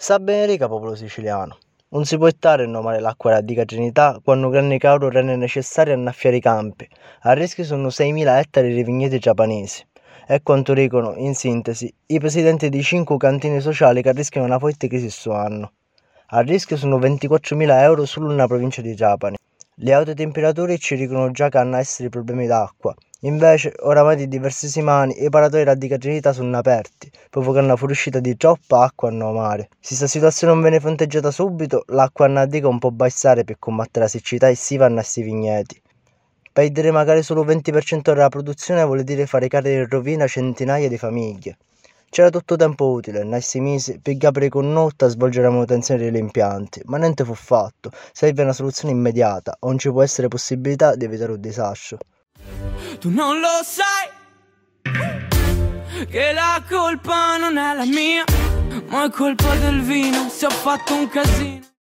Sa benerica popolo siciliano. Non si può stare a nomare l'acqua di dicagenità quando grande cauro rende necessario annaffiare i campi. A rischio sono 6.000 ettari di vigneti giapponesi. È quanto dicono, in sintesi, i presidenti di 5 cantini sociali che rischiano una forte crisi questo anno. A rischio sono 24.000 euro solo nella provincia di Trapani. Le alte temperature ci dicono già che hanno essere problemi d'acqua. Invece, oramai di diverse settimane, i paratori di dicagenità sono aperti, provocando la fuoriuscita di troppa acqua a mare. Se questa situazione non viene fronteggiata subito, l'acqua a dica non può bastare per combattere la siccità estiva a questi vigneti. Perdere magari solo il 20% della produzione vuol dire fare cari in rovina centinaia di famiglie. C'era tutto tempo utile, nei sei mesi, per capire con notte a svolgere la manutenzione degli impianti, ma niente fu fatto. Serve una soluzione immediata, o non ci può essere possibilità di evitare un disastro. Tu non lo sai che la colpa non è la mia, ma è colpa del vino se ho fatto un casino.